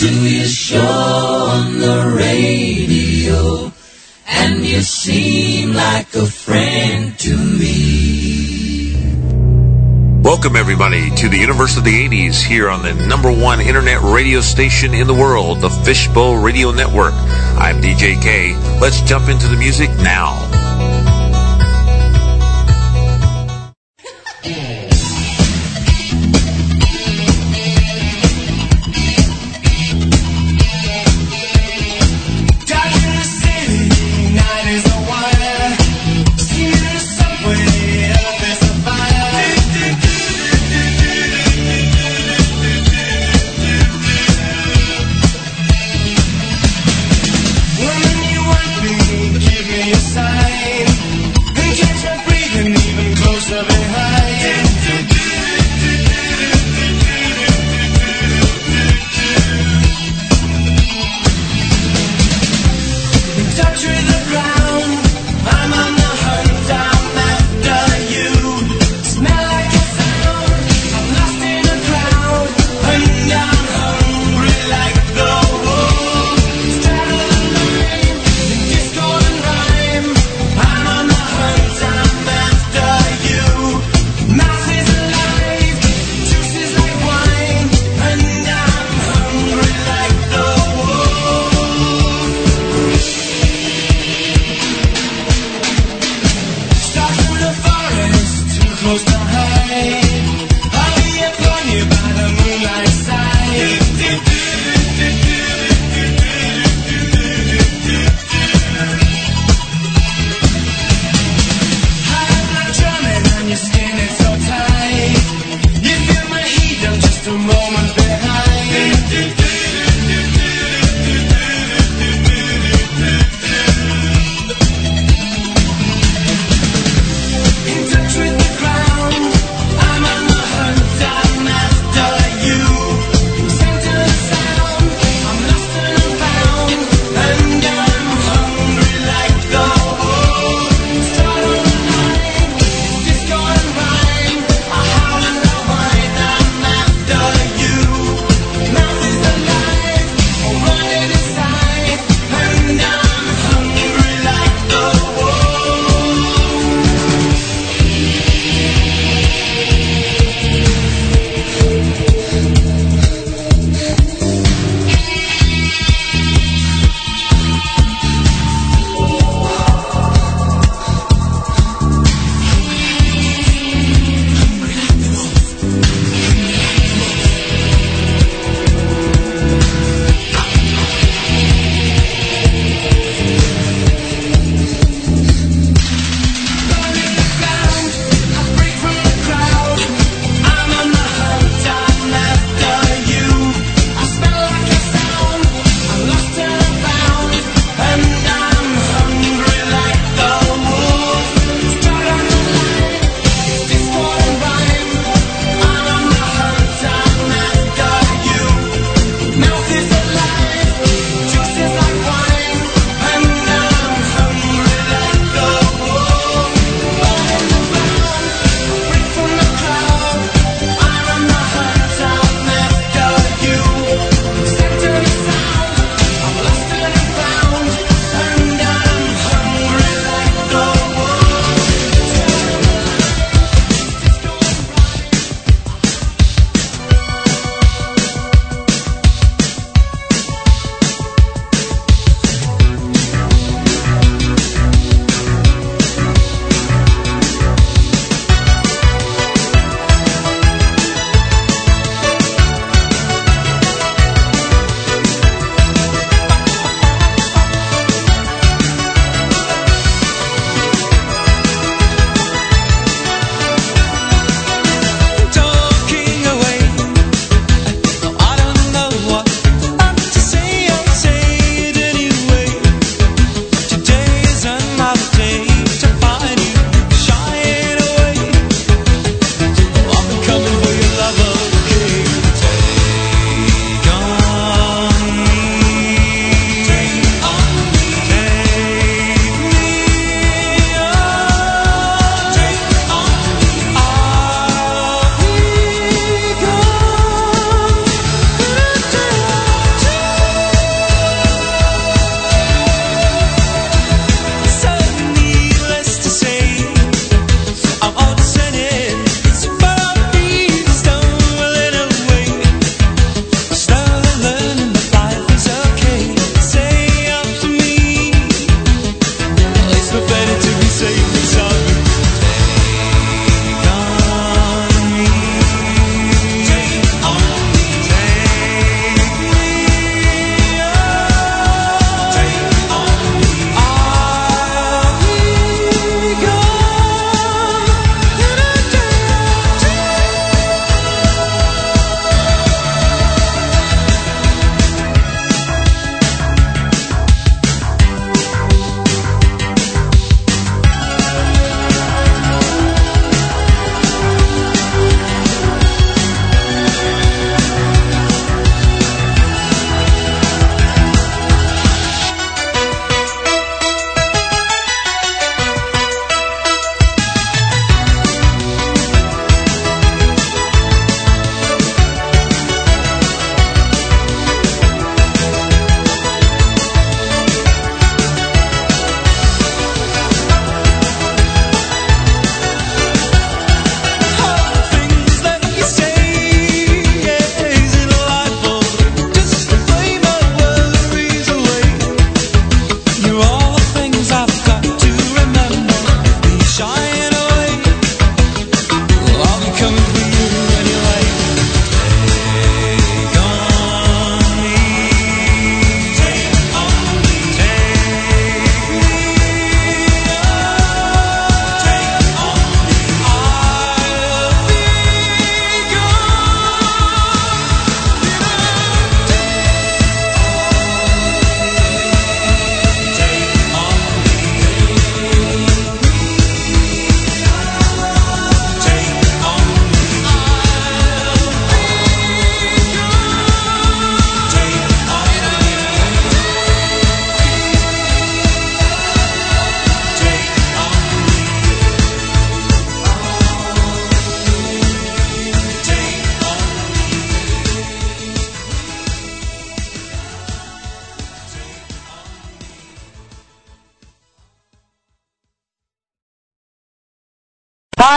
to your show on the radio, and you seem like a friend to me. Welcome, everybody, to the Universe of the 80s here on the number one internet radio station in the world, the Fishbowl Radio Network. I'm DJ K. Let's jump into the music now.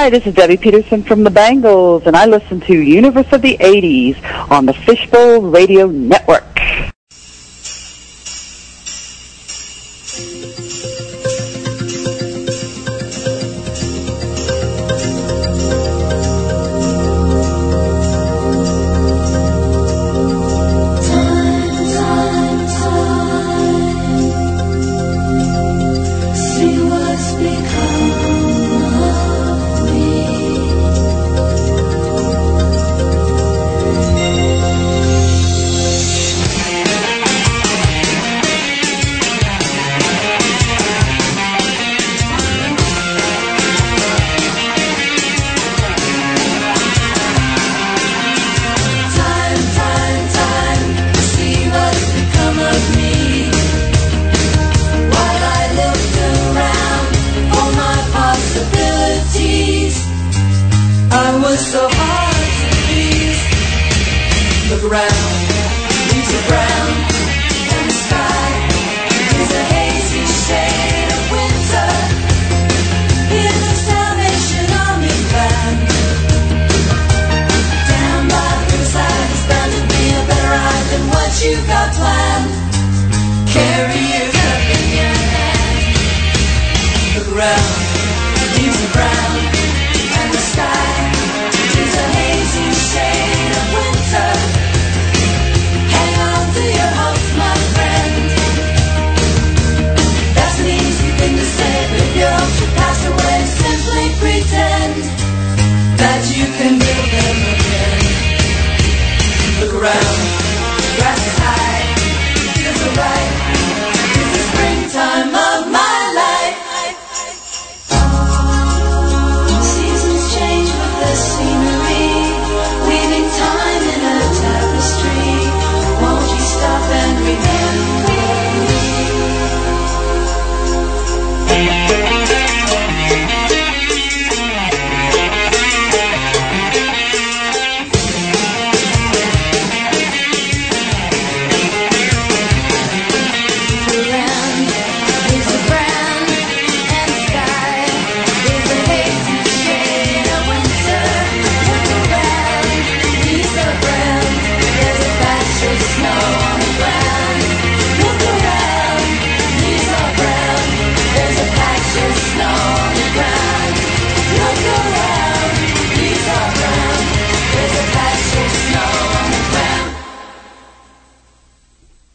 Hi, this is Debbi Peterson from the Bangles, and I listen to Universe of the 80s on the Fishbowl Radio Network.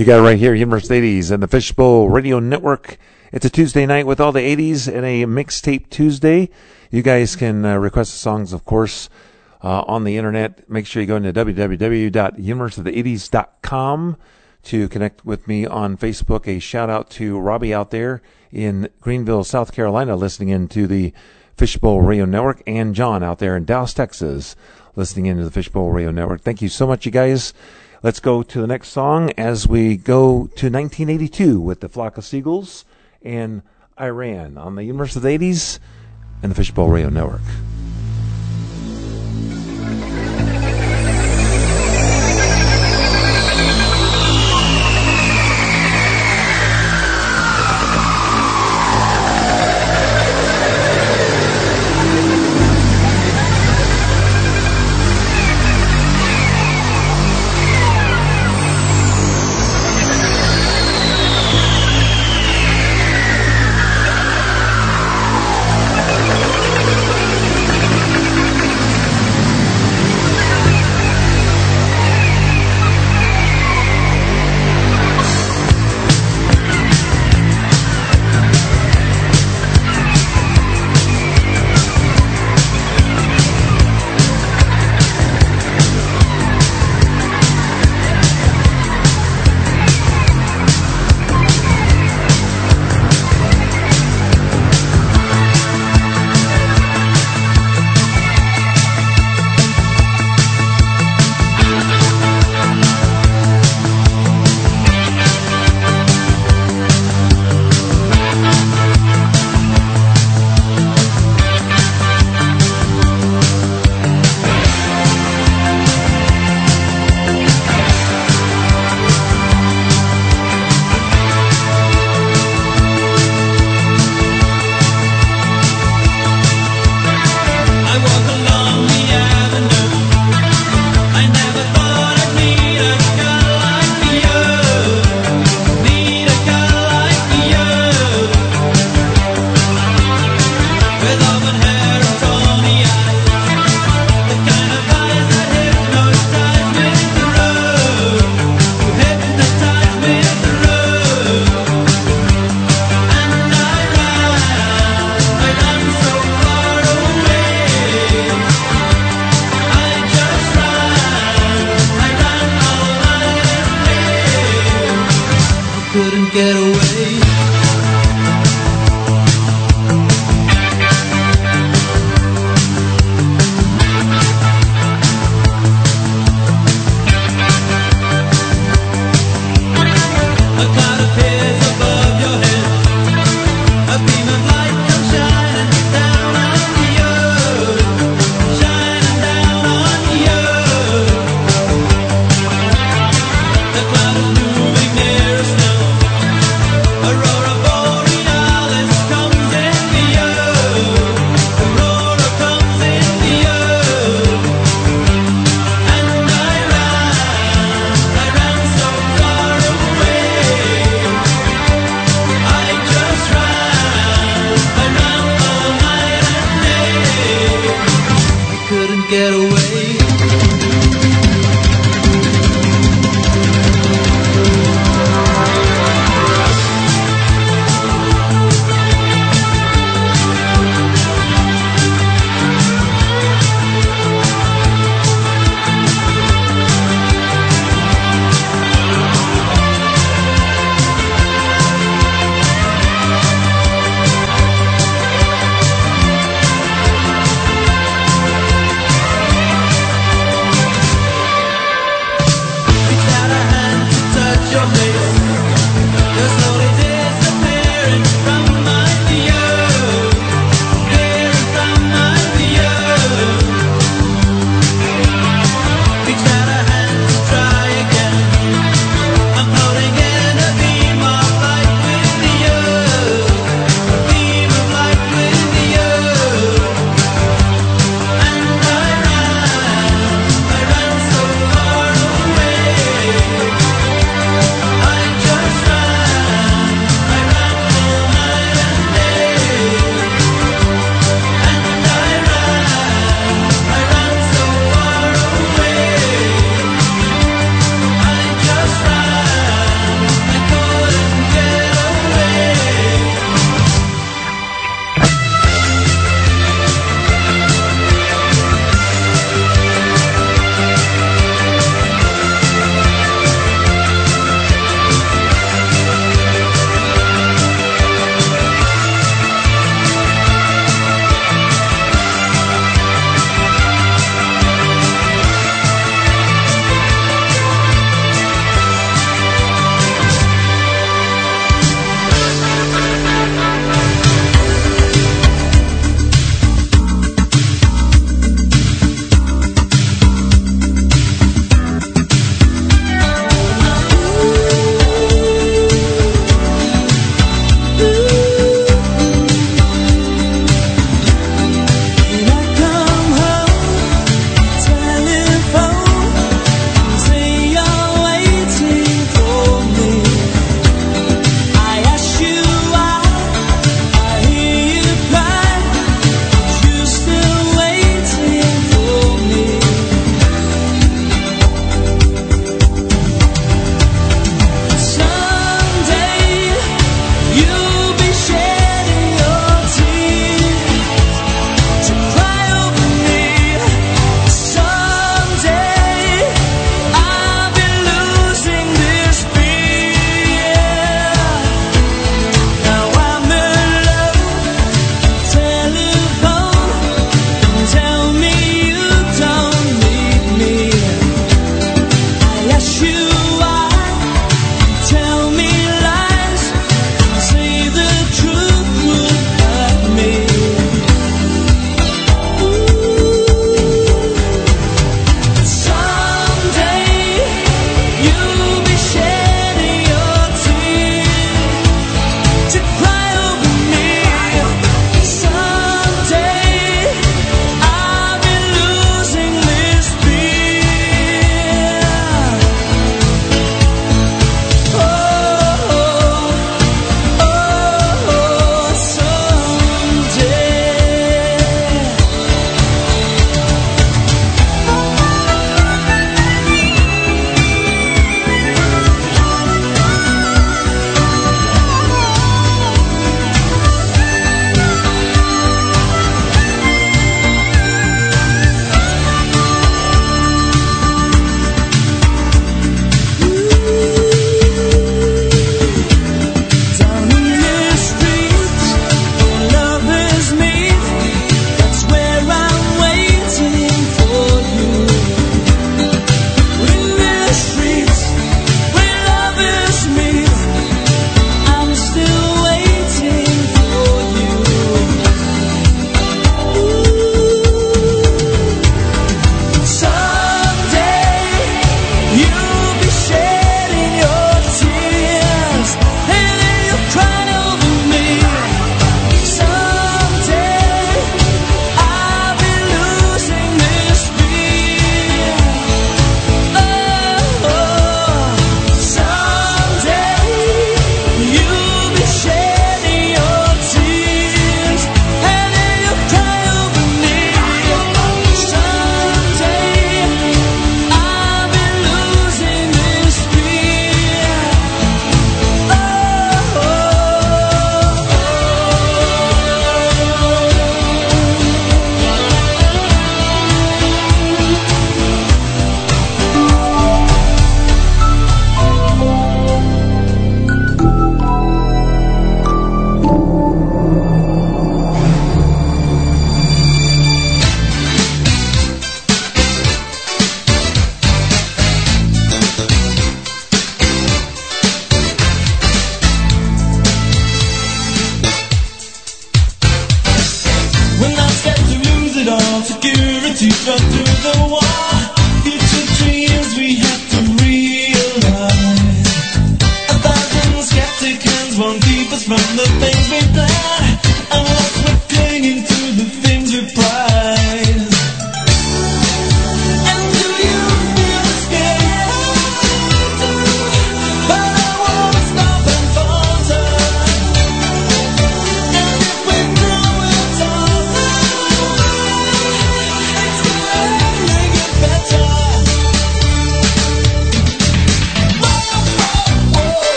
You got it right here, Universe 80s and the Fishbowl Radio Network. It's a Tuesday night with all the 80s and a mixtape Tuesday. You guys can uh, request songs, of course, uh, on the internet. Make sure you go into www.universeofthe80s.com to connect with me on Facebook. A shout out to Robbie out there in Greenville, South Carolina, listening in to the Fishbowl Radio Network, and John out there in Dallas, Texas, listening into the Fishbowl Radio Network. Thank you so much, you guys. Let's go to the next song as we go to 1982 with the Flock of Seagulls and I Ran on the Universe of the 80s and the Fishbowl Radio Network.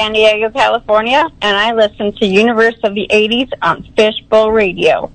San Diego, California, and I listen to Universe of the 80s on Fishbowl Radio.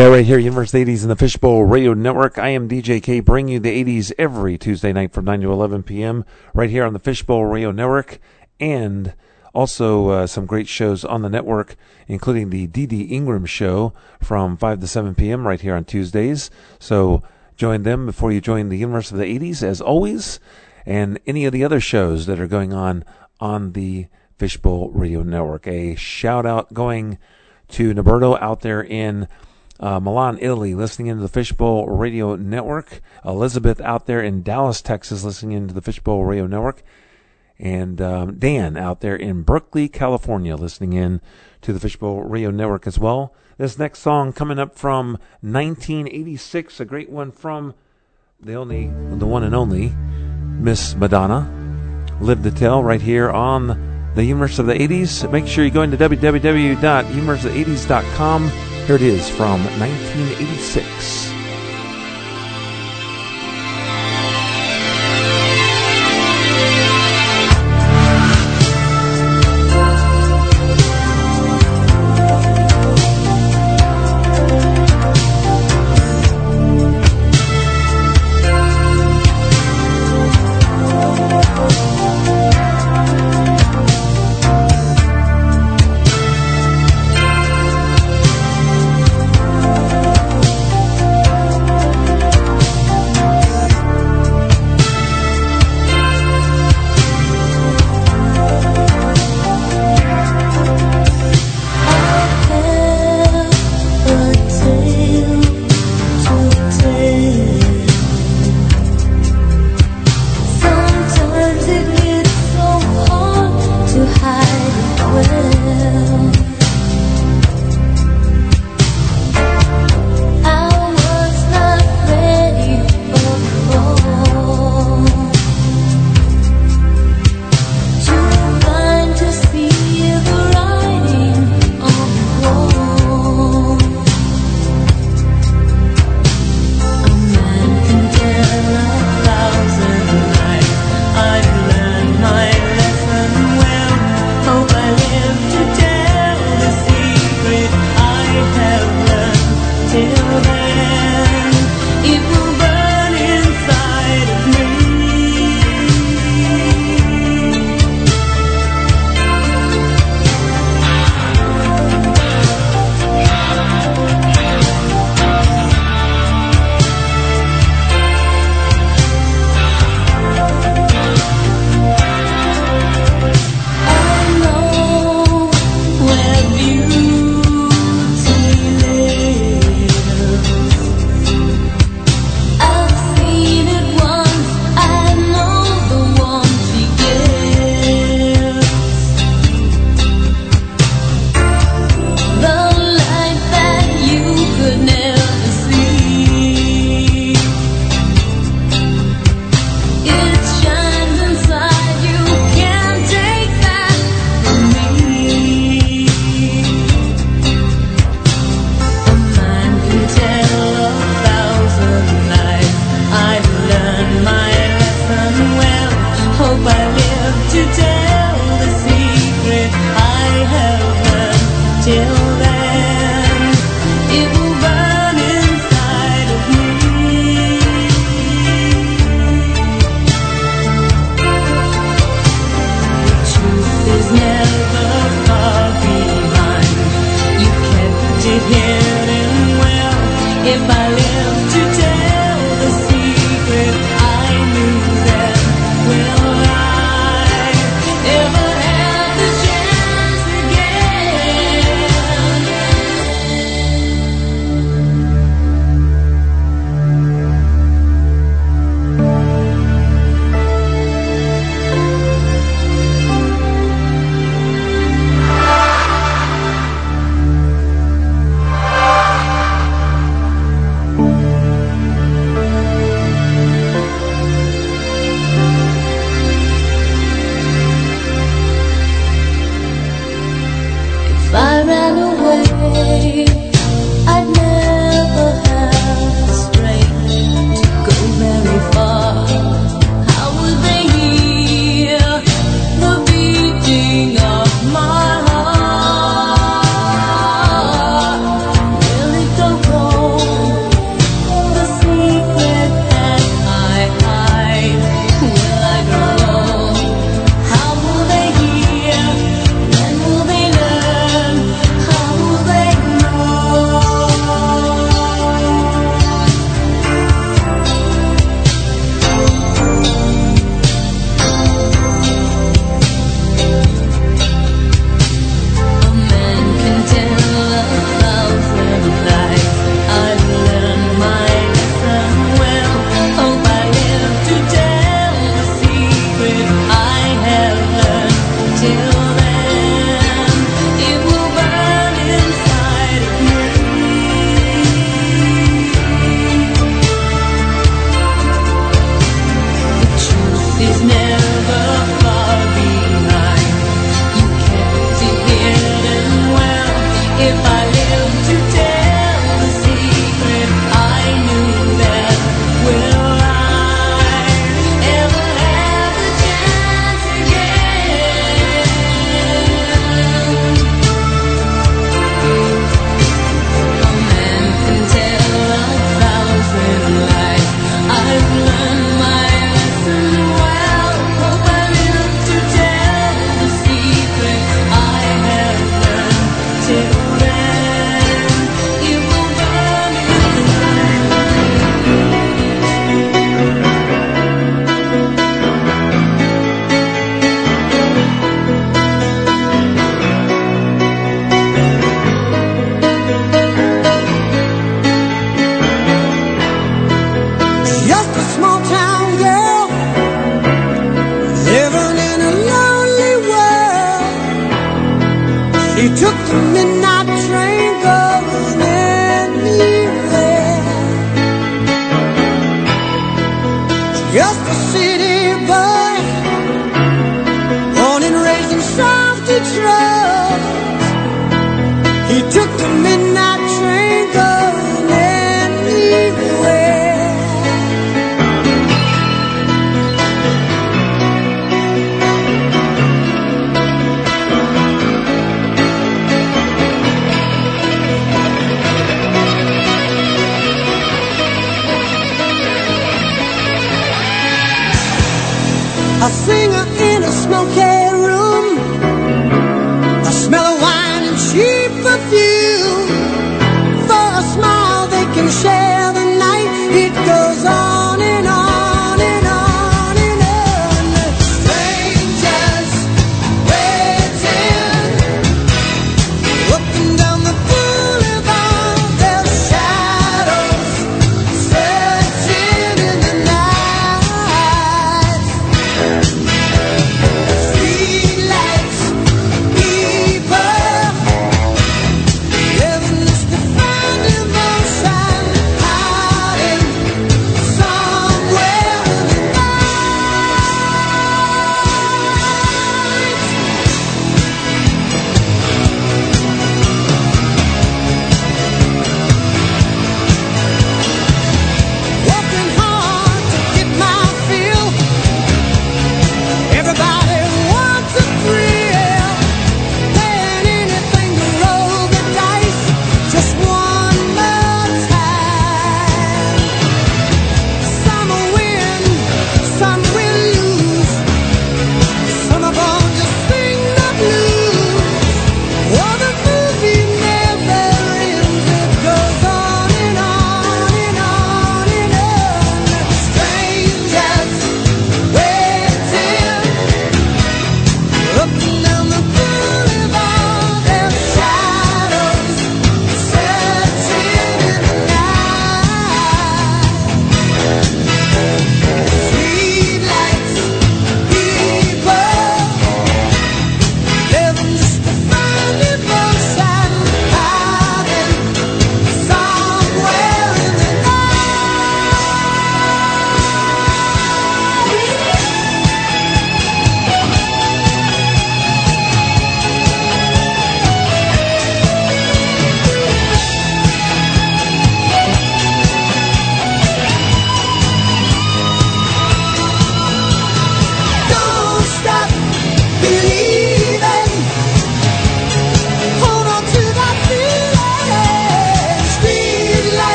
It right here, Universe 80s in the Fishbowl Radio Network. I am DJ K, bringing you the 80s every Tuesday night from 9 to 11 p.m. right here on the Fishbowl Radio Network, and also uh, some great shows on the network, including the D.D. Ingram Show from 5 to 7 p.m. right here on Tuesdays. So join them before you join the Universe of the 80s, as always, and any of the other shows that are going on on the Fishbowl Radio Network. A shout out going to Naberto out there in uh, Milan, Italy, listening into the Fishbowl Radio Network. Elizabeth out there in Dallas, Texas, listening into the Fishbowl Radio Network. And um, Dan out there in Berkeley, California, listening in to the Fishbowl Radio Network as well. This next song coming up from 1986, a great one from the only, the one and only Miss Madonna. Live to Tell right here on the Universe of the 80s. Make sure you go into www.universeofthe80s.com. Here it is from 1986.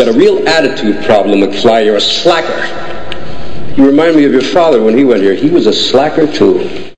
got a real attitude problem, McFly. You're a slacker. You remind me of your father when he went here. He was a slacker, too.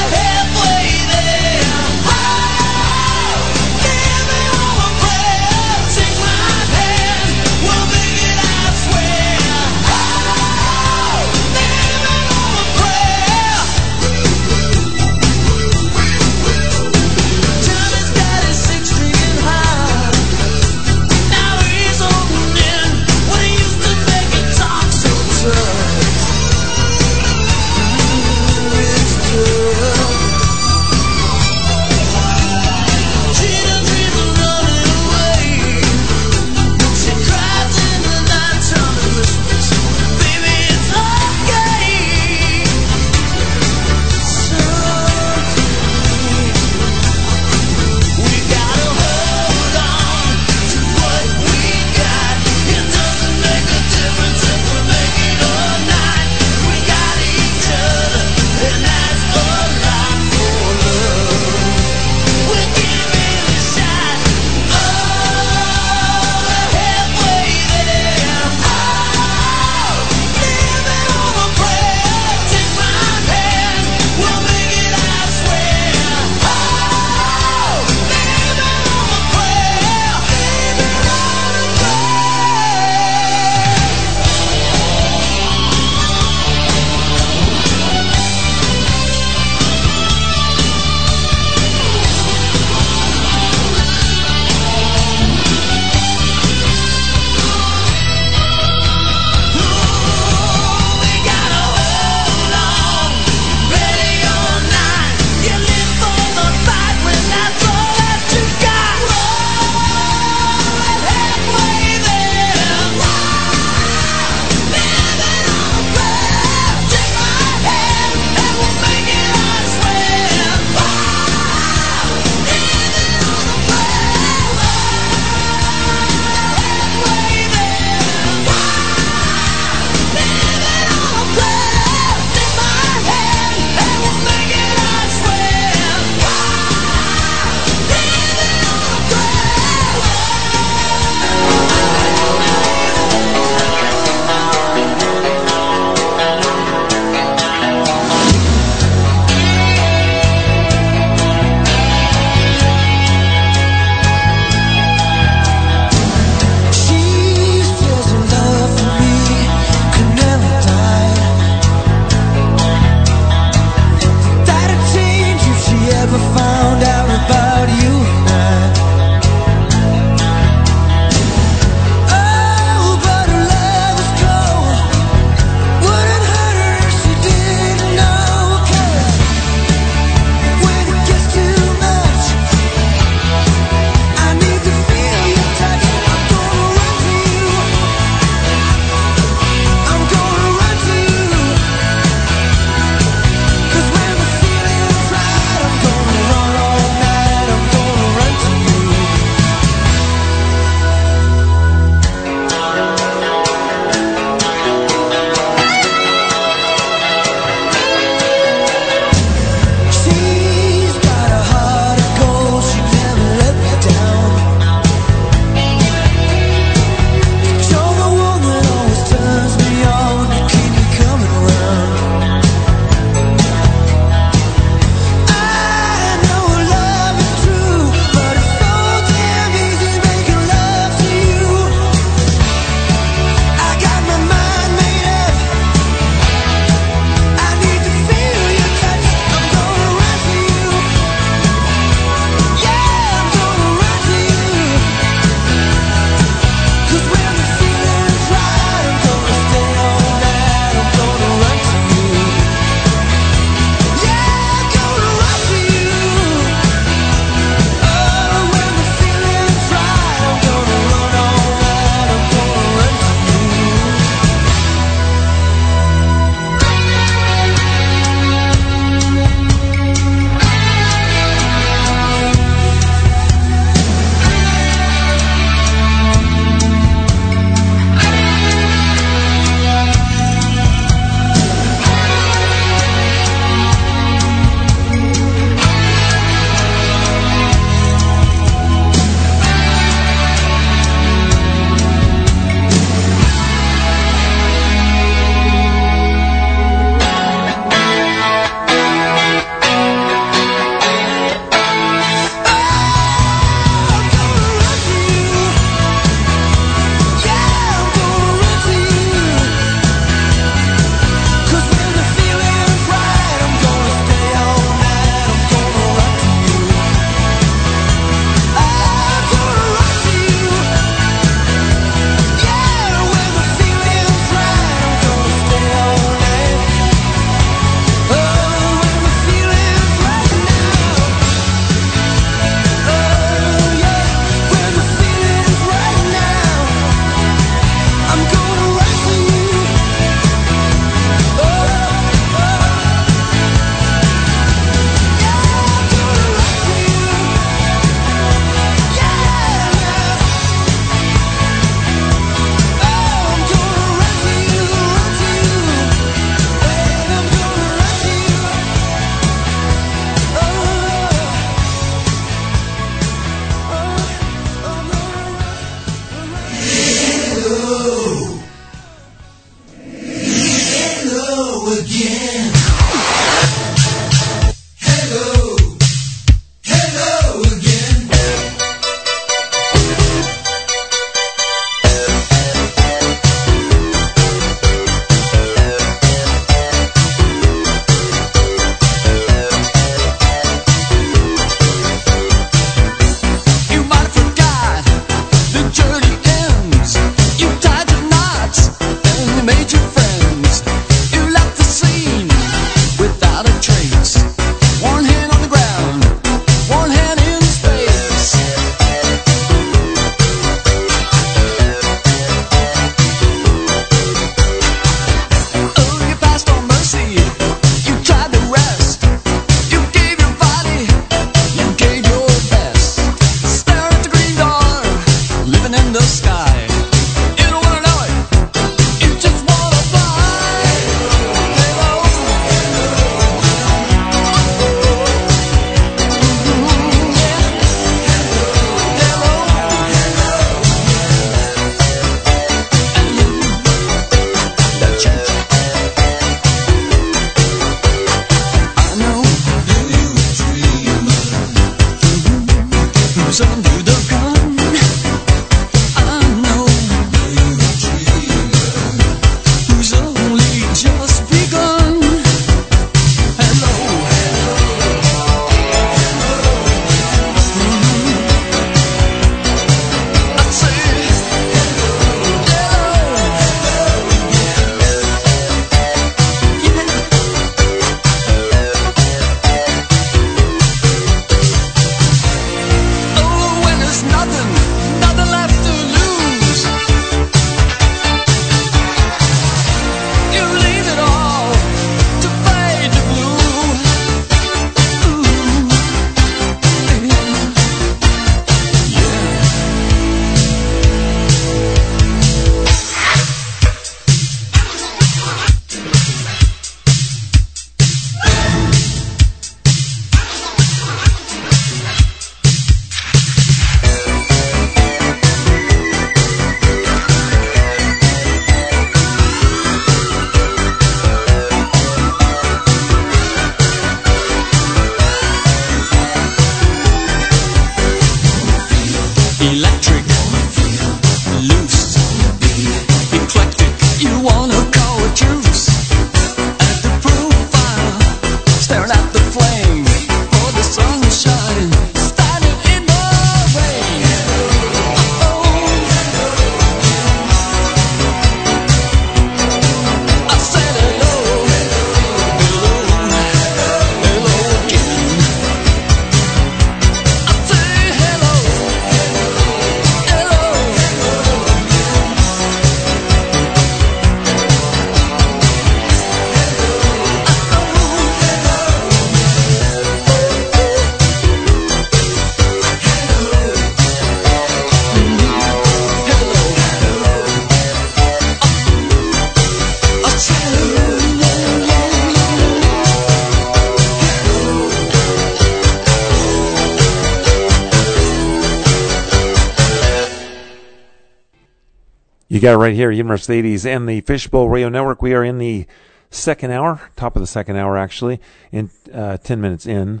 You got it right here, University 80s and the Fishbowl Radio Network. We are in the second hour, top of the second hour, actually, in uh, 10 minutes in.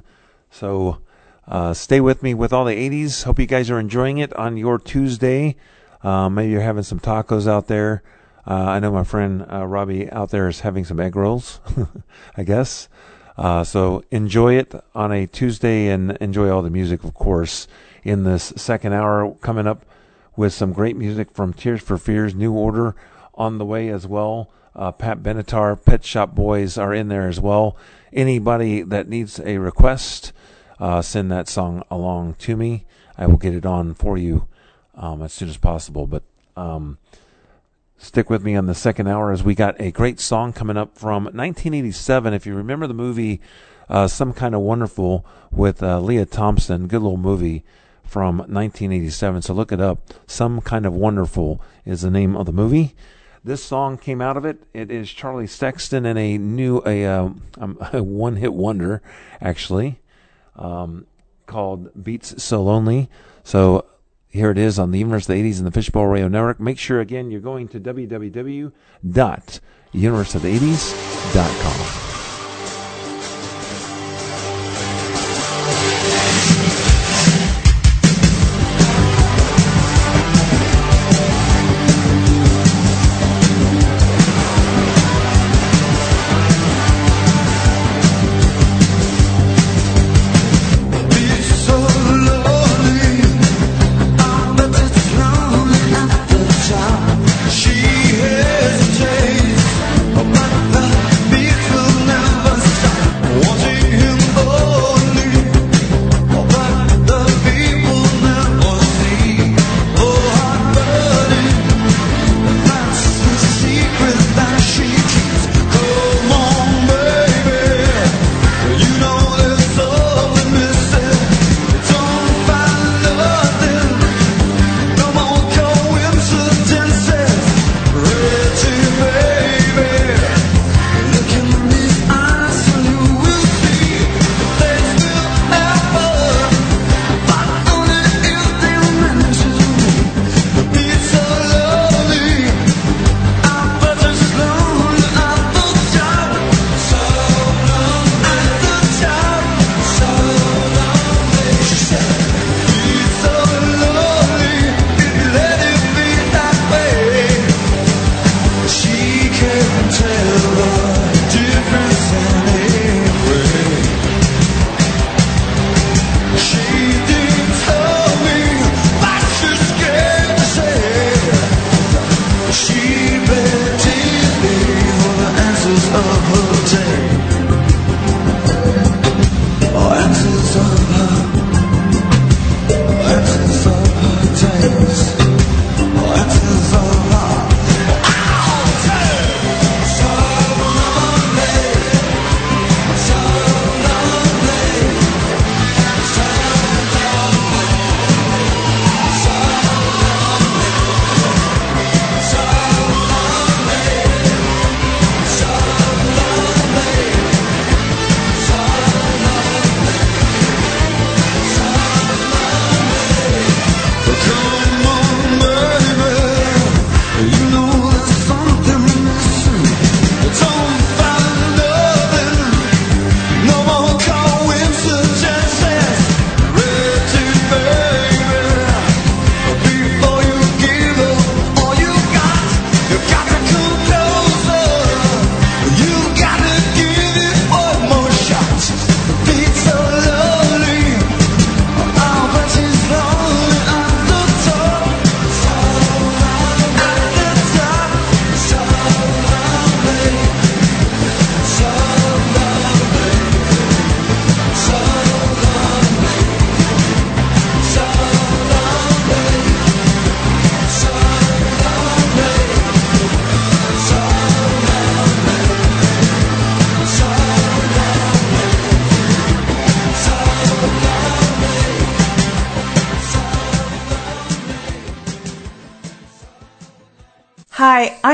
So uh, stay with me with all the 80s. Hope you guys are enjoying it on your Tuesday. Uh, maybe you're having some tacos out there. Uh, I know my friend uh, Robbie out there is having some egg rolls, I guess. Uh, so enjoy it on a Tuesday and enjoy all the music, of course, in this second hour coming up with some great music from Tears for Fears, New Order on the way as well. Uh, Pat Benatar, Pet Shop Boys are in there as well. Anybody that needs a request, uh, send that song along to me. I will get it on for you um, as soon as possible. But um, stick with me on the second hour as we got a great song coming up from 1987. If you remember the movie uh, Some Kind of Wonderful with uh, Lea Thompson, good little movie from 1987. So look it up. Some Kind of Wonderful is the name of the movie. This song came out of it. It is Charlie Sexton and a new a, uh, um, a one hit wonder actually um, called Beats So Lonely. So here it is on the Universe of the 80s and the Fishbowl Radio Network. Make sure again you're going to www.universeofthe80s.com.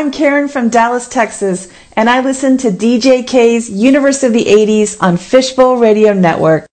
I'm Karen from Dallas, Texas, and I listen to DJK's Universe of the 80s on Fishbowl Radio Network.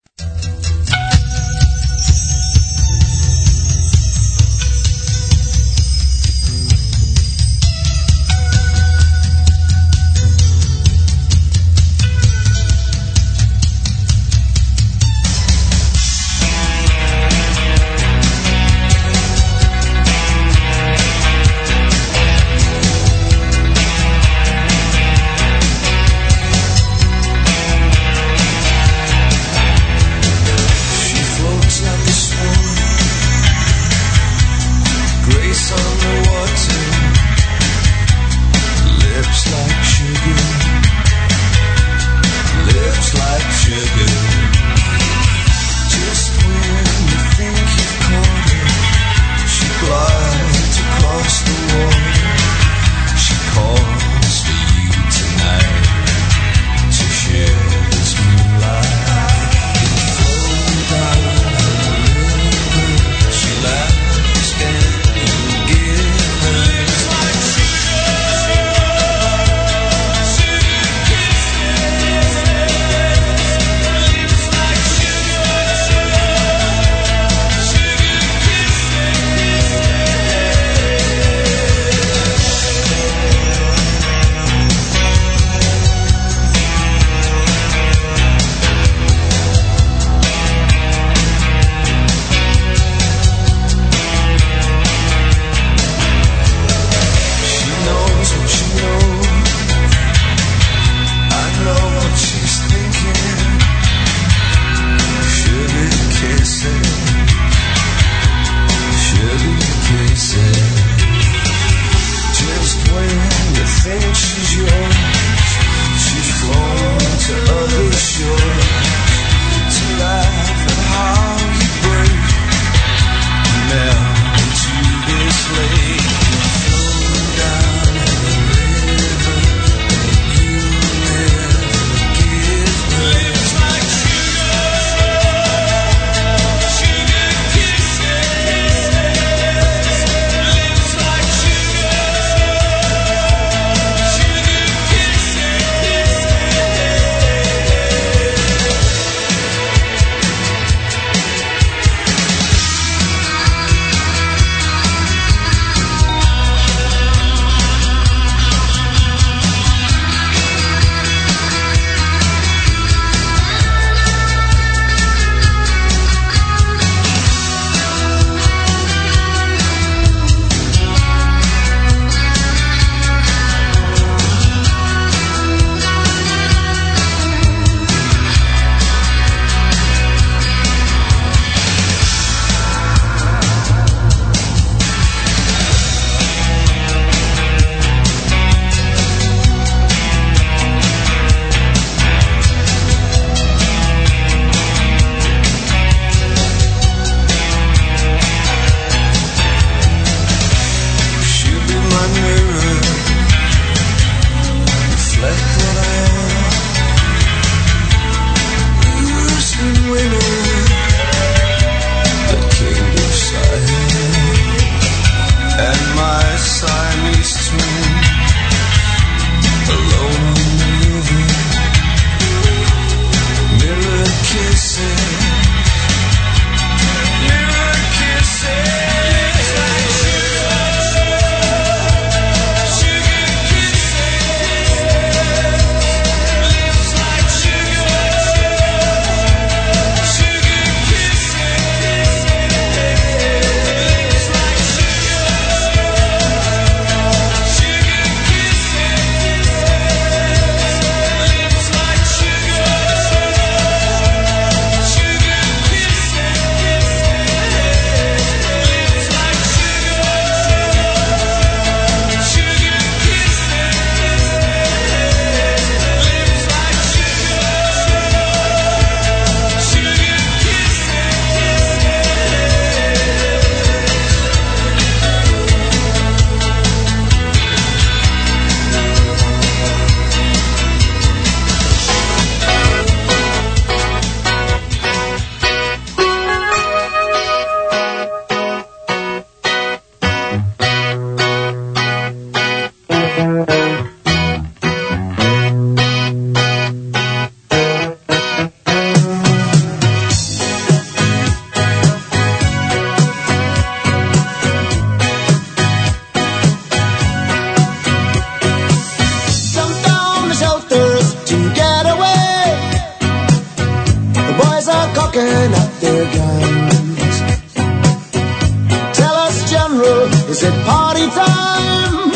Is it party time?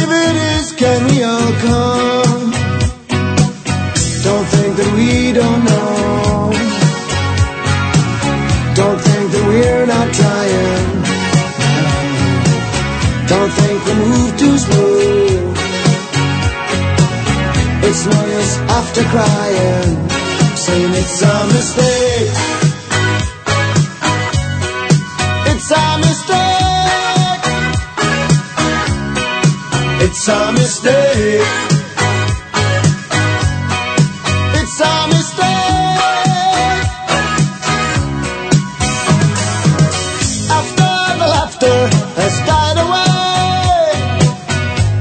If it is, can we all come? Don't think that we don't know. Don't think that we're not trying. Don't think we move too slow. It's no use after crying, saying it's a mistake. It's a mistake. It's a mistake. After the laughter has died away,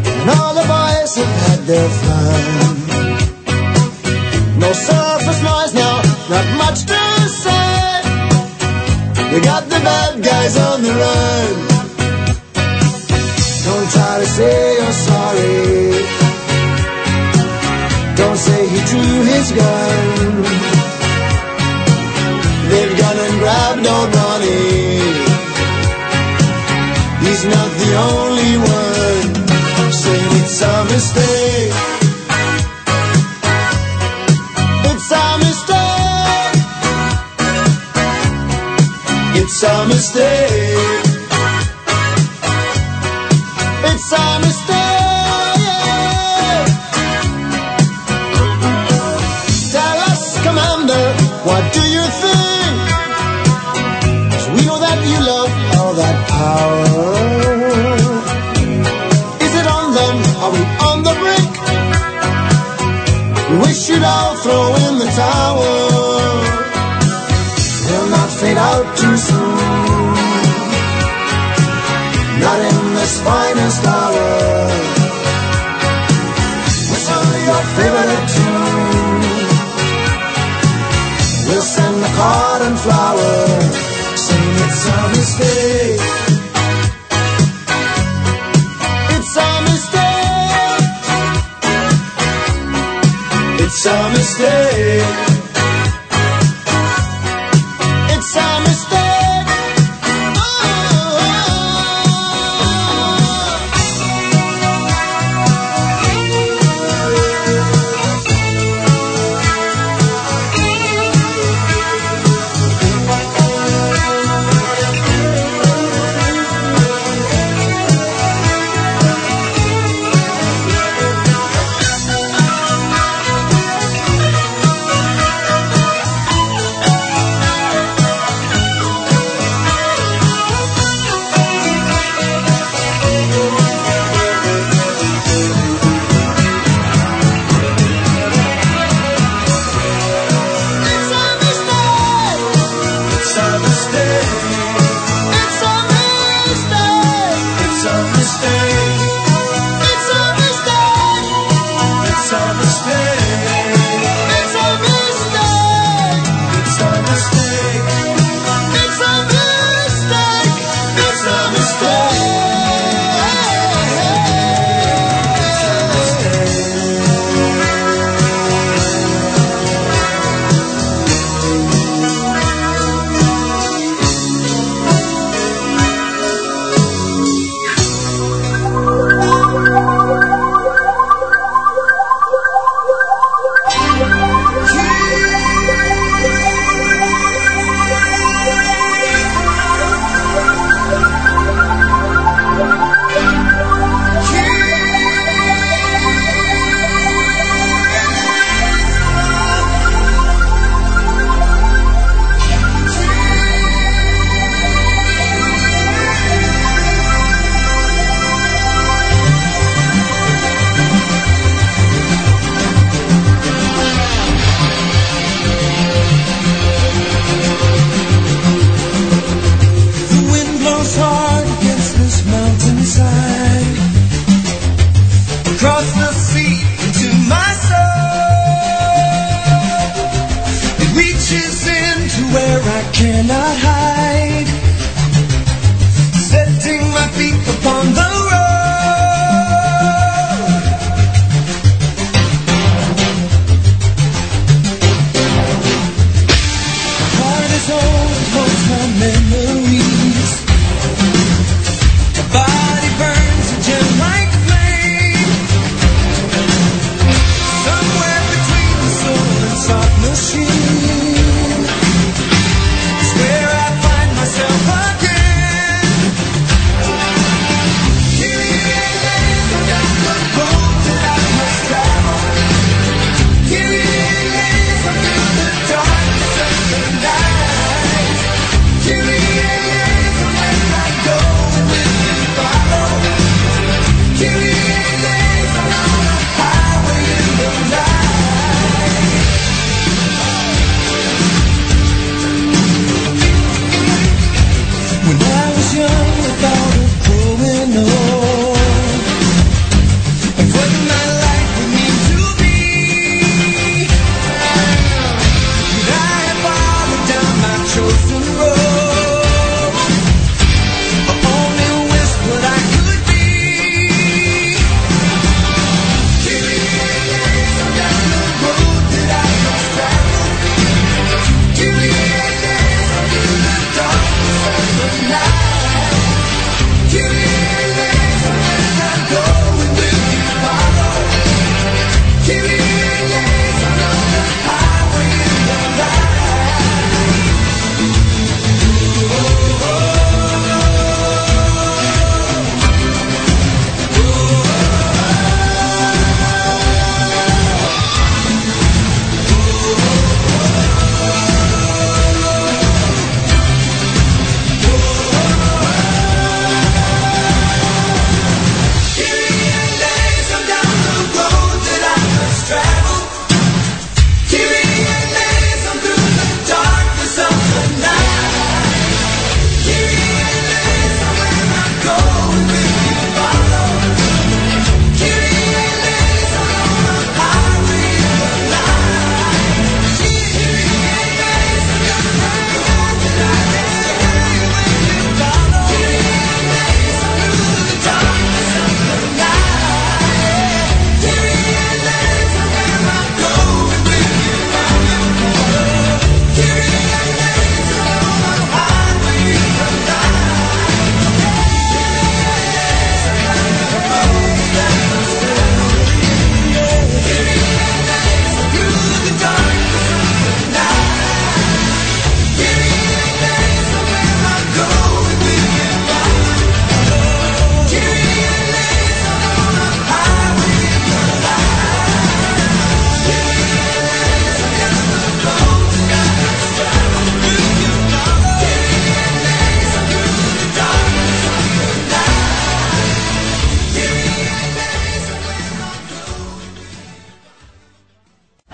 and all the boys have had their fun. No surface noise now, not much to say. We got the bad guys on the run. Drew his gun. They've gone and grabbed old Ronnie. He's not the only one saying it's a mistake. It's a mistake. It's a mistake. It's a mistake.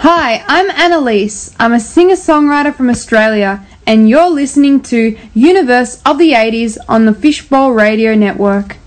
Hi, I'm Annalise. I'm a singer songwriter from Australia, and you're listening to Universe of the 80s on the Fishbowl Radio Network.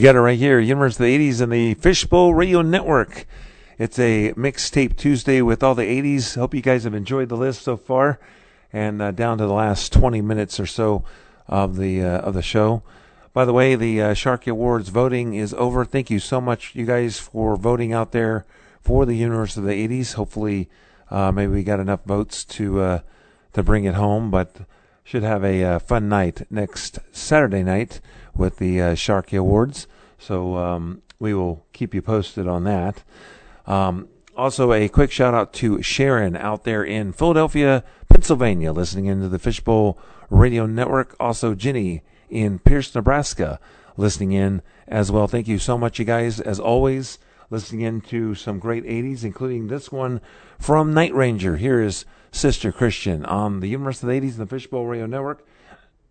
You got it right here, Universe of the 80s and the Fishbowl Radio Network. It's a mixtape Tuesday with all the 80s. Hope you guys have enjoyed the list so far, and uh, down to the last 20 minutes or so of the uh, of the show. By the way, the uh, Sharky Awards voting is over. Thank you so much, you guys, for voting out there for the Universe of the 80s. Hopefully, uh, maybe we got enough votes to uh, to bring it home, but should have a uh, fun night next Saturday night with the uh, Sharky Awards. So um, we will keep you posted on that. Um, also, a quick shout out to Sharon out there in Philadelphia, Pennsylvania, listening into the Fishbowl Radio Network. Also, Jenny in Pierce, Nebraska, listening in as well. Thank you so much, you guys, as always, listening in to some great 80s, including this one from Night Ranger. Here is Sister Christian on the Universe of the 80s and the Fishbowl Radio Network.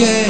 okay.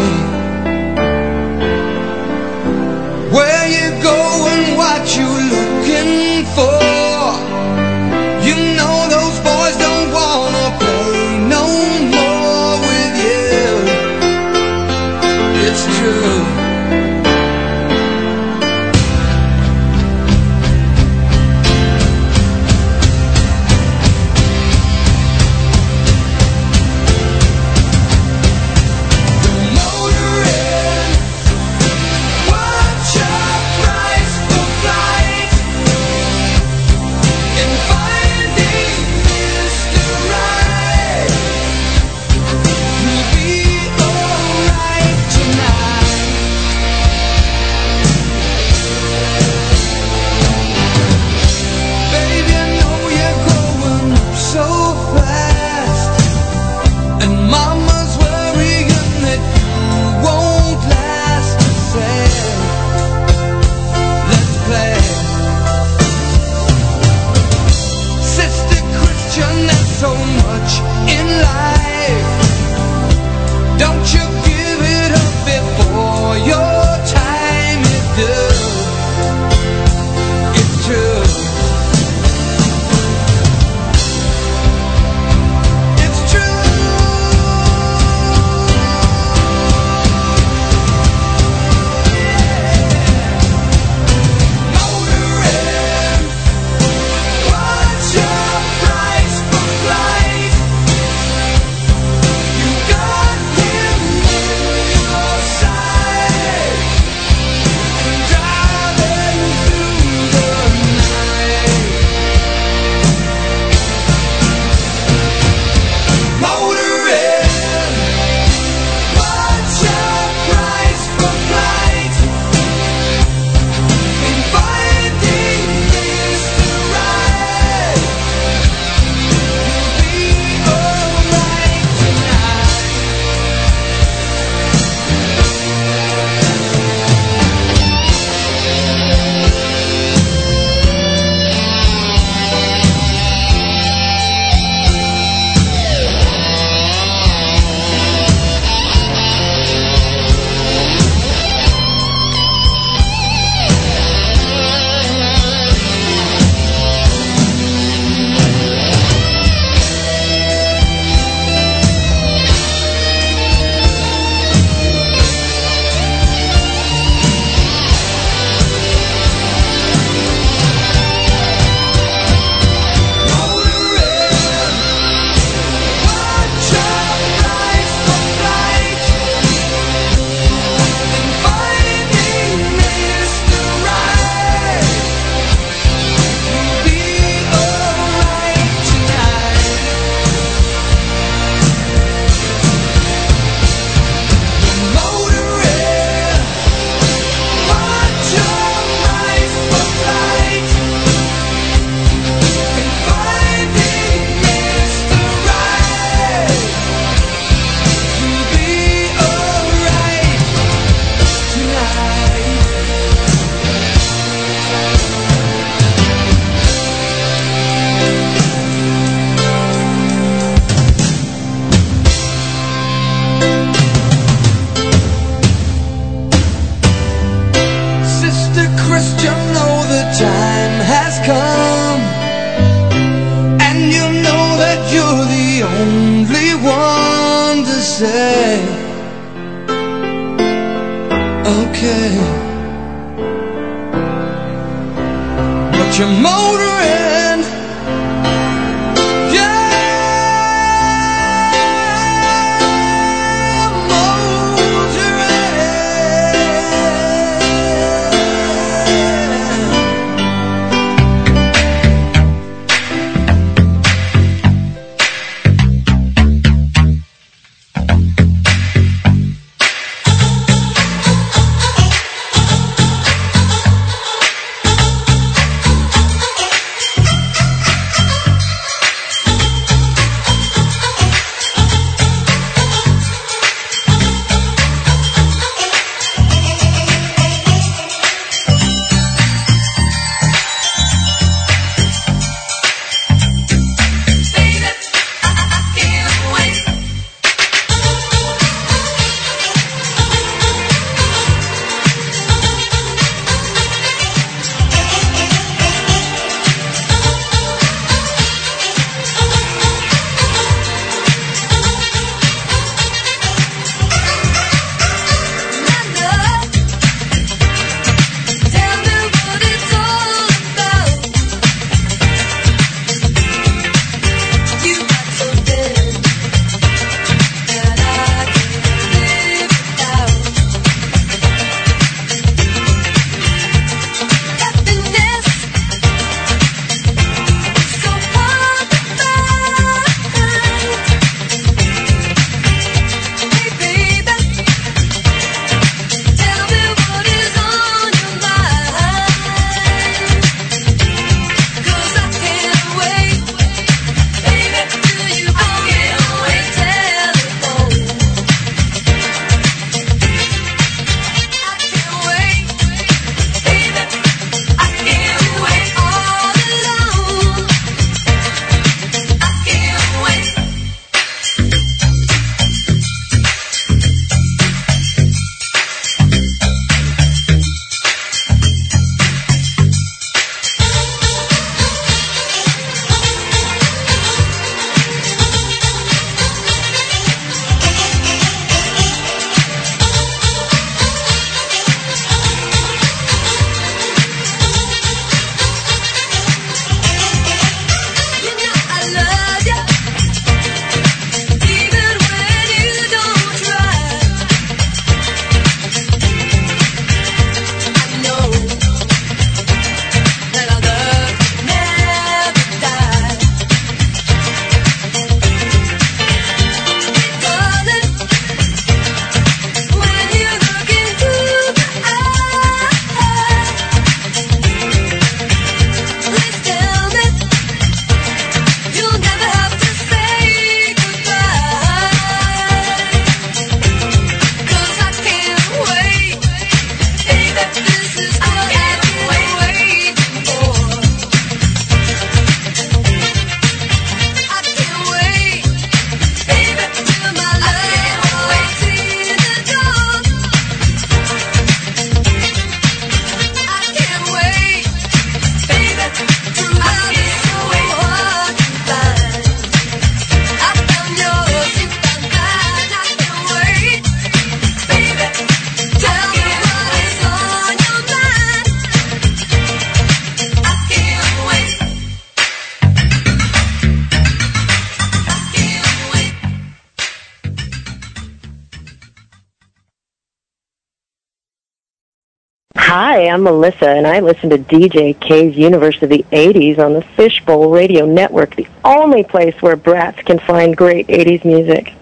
I'm Melissa, and I listen to DJ K's Universe of the 80s on the Fishbowl Radio Network, the only place where brats can find great 80s music.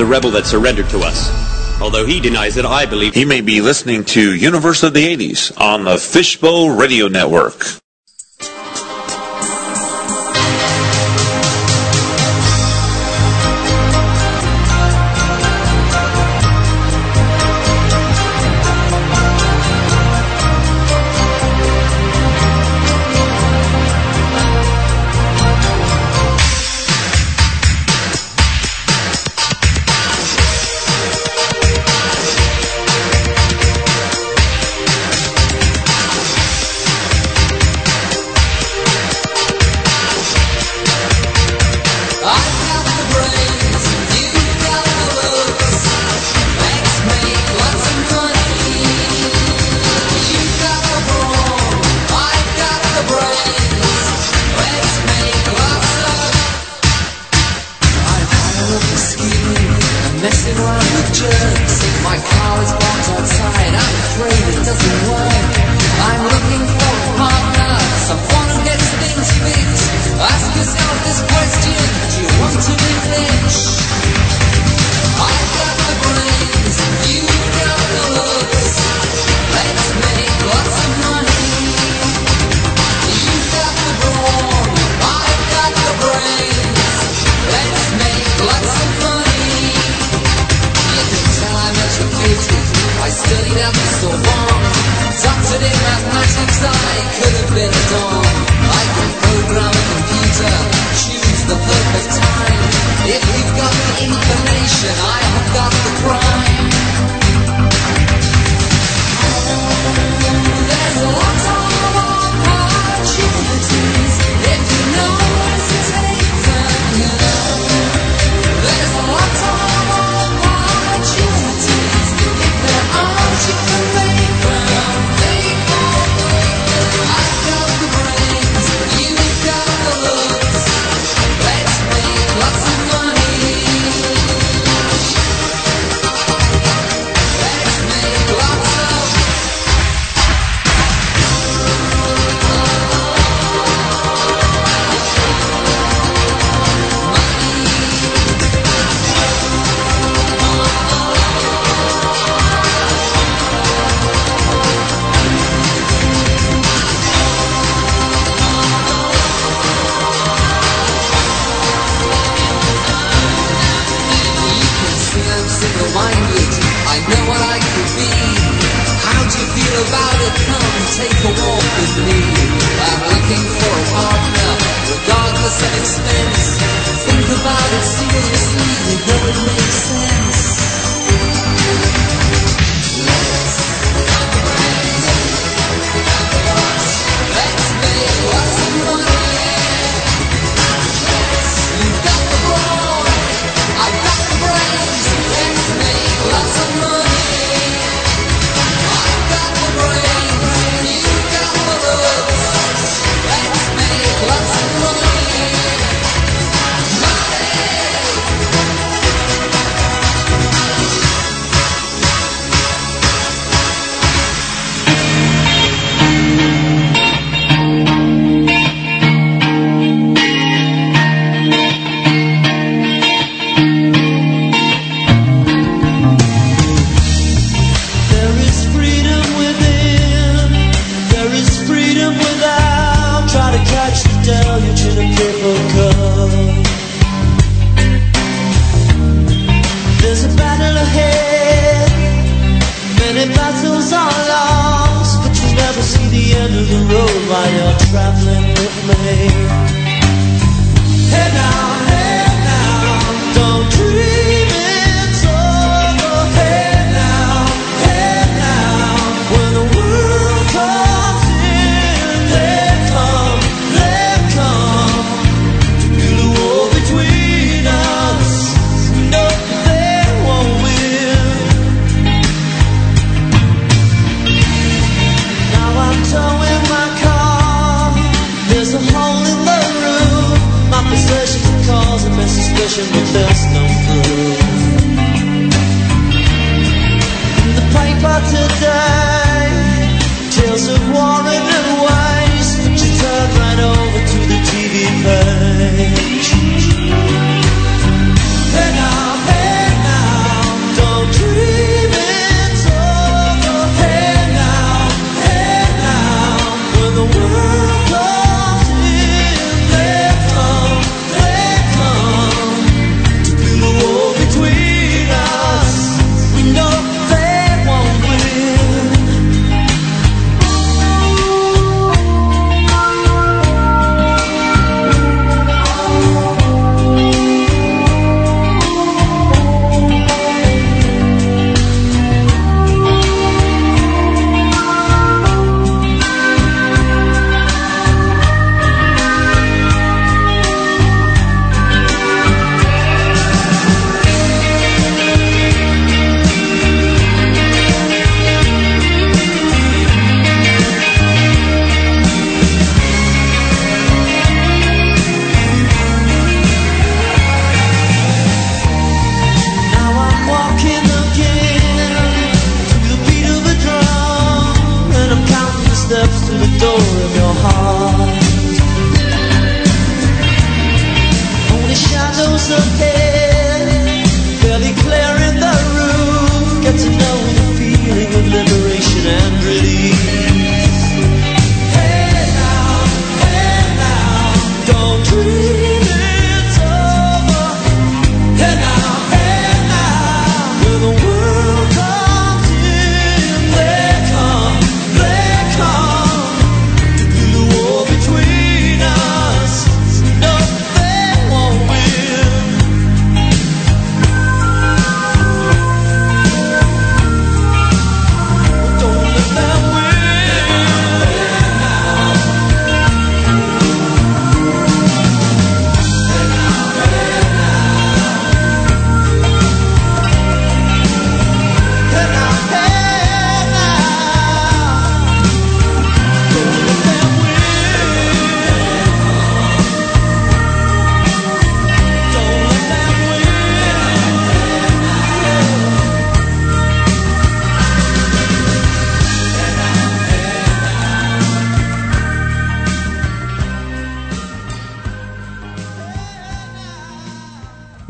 a rebel that surrendered to us. Although he denies it, I believe. He may be listening to Universe of the 80s on the Fishbowl Radio Network. Think about it, see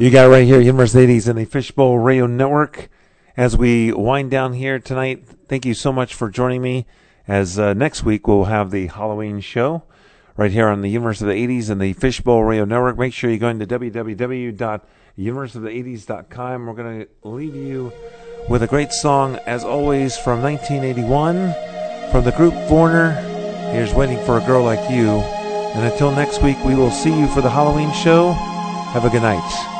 You got right here, University 80s and the Fishbowl Radio Network. As we wind down here tonight, thank you so much for joining me. As uh, next week we'll have the Halloween show right here on the Universe of the 80s and the Fishbowl Radio Network. Make sure you go into www.universeofthe80s.com. We're going to leave you with a great song, as always, from 1981 from the group Foreigner. Here's Waiting for a Girl Like You. And until next week, we will see you for the Halloween show. Have a good night.